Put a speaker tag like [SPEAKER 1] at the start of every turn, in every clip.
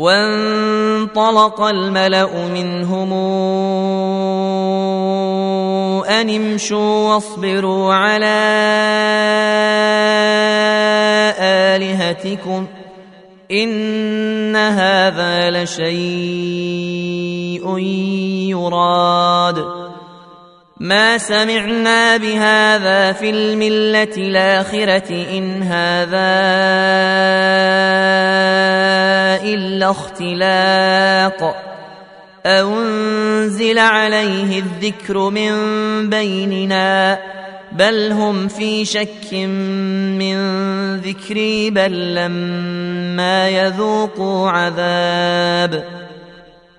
[SPEAKER 1] وانطلق الملأ منهم أن امشوا واصبروا على آلهتكم إن هذا لشيء يراد. ما سمعنا بهذا في الملة الآخرة إن هذا إلا اختلاق. أنزل عليه الذكر من بيننا بل هم في شك من ذكري بل لما يذوقوا عذاب.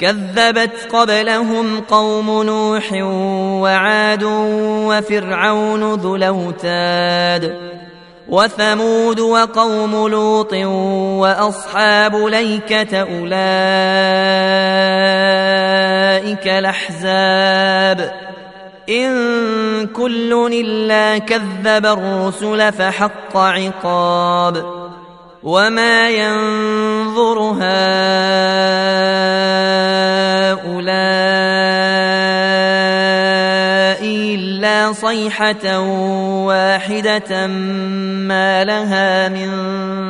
[SPEAKER 1] كذبت قبلهم قوم نوح وعاد وفرعون ذو الأوتاد وثمود وقوم لوط وأصحاب ليكة أولئك الأحزاب إن كل إلا كذب الرسل فحق عقاب وما ينظر هؤلاء إلا صيحة واحدة ما لها من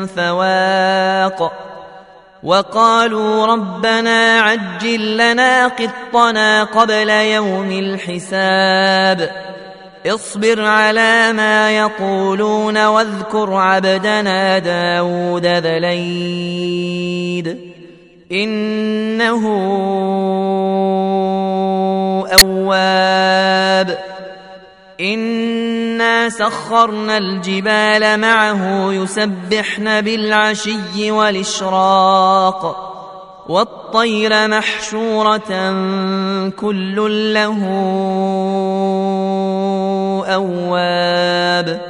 [SPEAKER 1] فواق. وقالوا ربنا عجل لنا قطنا قبل يوم الحساب. اصبر على ما يقولون واذكر عبدنا داود ذليد إنه أواب. إنا سخرنا الجبال معه يسبحن بالعشي والإشراق. والطير محشورة كل له أواب.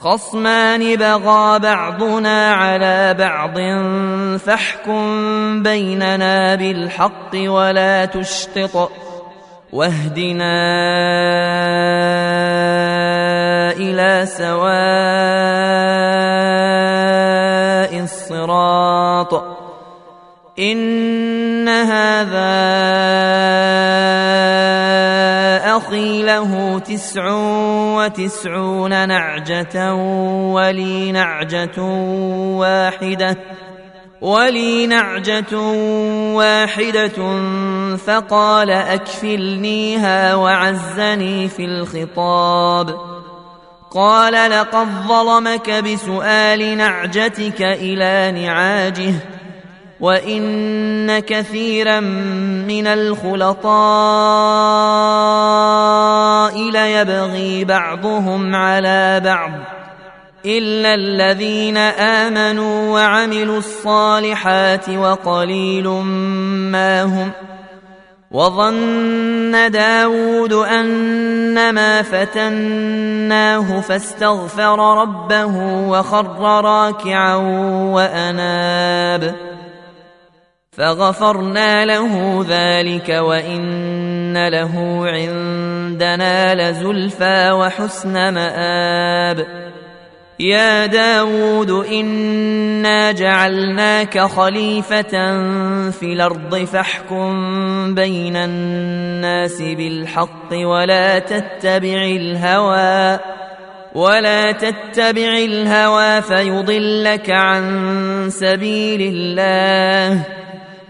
[SPEAKER 1] خصمان بغى بعضنا على بعض فاحكم بيننا بالحق ولا تشطط واهدنا إلى سواء الصراط إن هذا أخي له تسع وتسعون نعجة ولي نعجة واحدة ولي نعجة واحدة. فقال أكفلنيها وعزني في الخطاب. قال لقد ظلمك بسؤال نعجتك إلى نعاجه وإن كثيرا من الخلطاء ليبغي بعضهم على بعض إلا الذين آمنوا وعملوا الصالحات وقليل ما هم وظن داود أنما فتناه فاستغفر ربه وخر راكعا وأناب فغفرنا له ذلك وإن له عندنا لزلفى وحسن مآب. يا داود إنا جعلناك خليفة في الأرض فاحكم بين الناس بالحق ولا تتبع الهوى ولا تتبع الهوى فيضلك عن سبيل الله.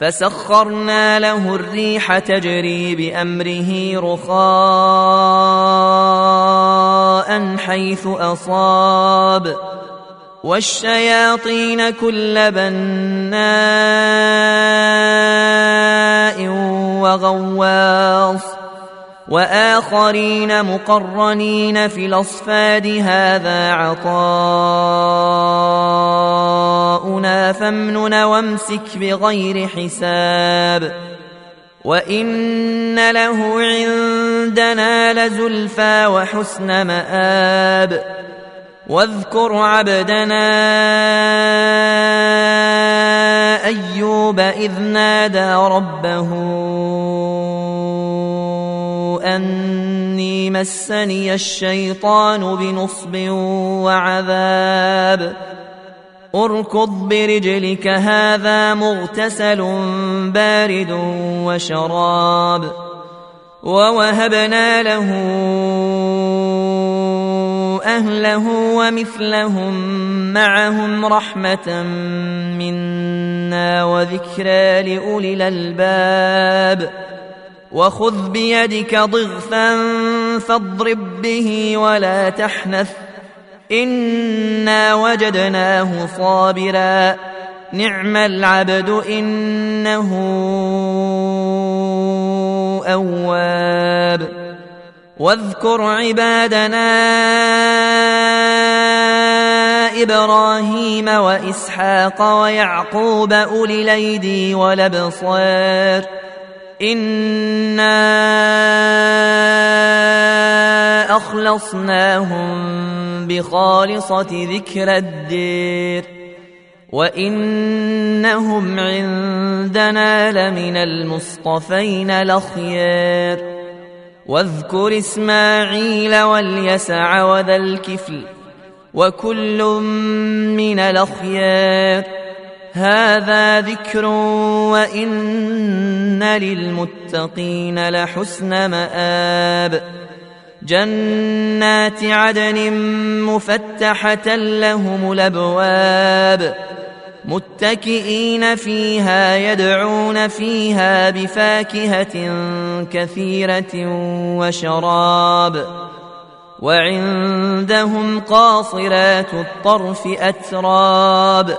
[SPEAKER 1] فسخرنا له الريح تجري بأمره رخاء حيث أصاب. والشياطين كل بناء وغواص. وآخرين مقرنين في الأصفاد. هذا عطاؤنا فامنن وامسك بغير حساب. وإن له عندنا لزلفى وحسن مآب. واذكر عبدنا أيوب إذ نادى ربه. أني مسني الشيطان بنصب وعذاب. اركض برجلك هذا مغتسل بارد وشراب. ووهبنا له أهله ومثلهم معهم رحمة منا وذكرى لأولي الألباب. وخذ بيدك ضغثا فاضرب به ولا تحنث. إنا وجدناه صابرا. نعم العبد إنه أواب. واذكر عبادنا إبراهيم وإسحاق ويعقوب أولي الأيدي والأبصار. انا اخلصناهم بخالصه ذكر الدير وانهم عندنا لمن المصطفين الاخيار واذكر اسماعيل واليسع وذا الكفل وكل من الاخيار هذا ذكر وإن للمتقين لحسن مآب. جنات عدن مفتحة لهم الأبواب. متكئين فيها يدعون فيها بفاكهة كثيرة وشراب. وعندهم قاصرات الطرف أتراب.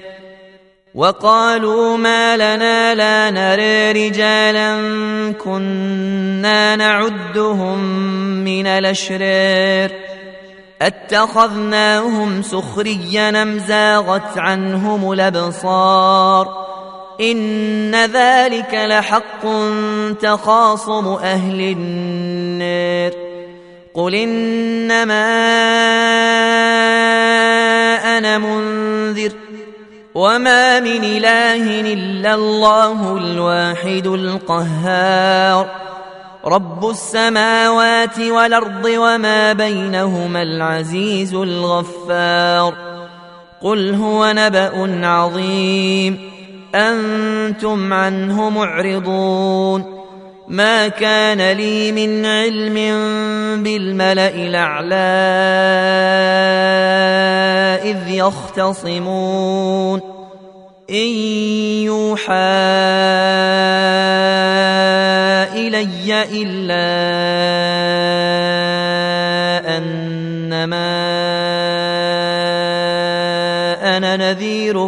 [SPEAKER 1] وقالوا ما لنا لا نرى رجالا كنا نعدهم من الأشرار. أتخذناهم سخريا أم زاغت عنهم الأبصار. إن ذلك لحق تخاصم أهل النار. قل إنما وما من اله الا الله الواحد القهار رب السماوات والارض وما بينهما العزيز الغفار قل هو نبا عظيم أنتم عنه معرضون ما كان لي من علم بالملا الاعلى اذ يختصمون. إن يوحى إلي إلا أنما أنا نذير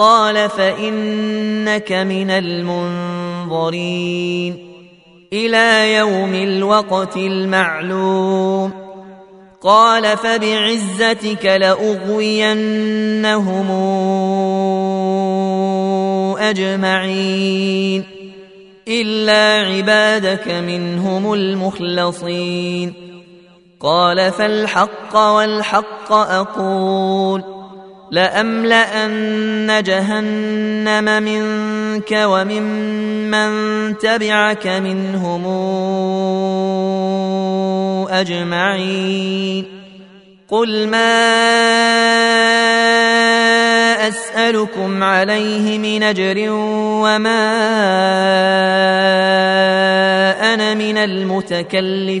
[SPEAKER 1] قال فإنك من المنظرين إلى يوم الوقت المعلوم قال فبعزتك لأغوينهم أجمعين إلا عبادك منهم المخلصين قال فالحق والحق أقول لأملأن جهنم منك وممن تبعك منهم أجمعين. قل ما أسألكم عليه من أجر وما أنا من المتكلفين.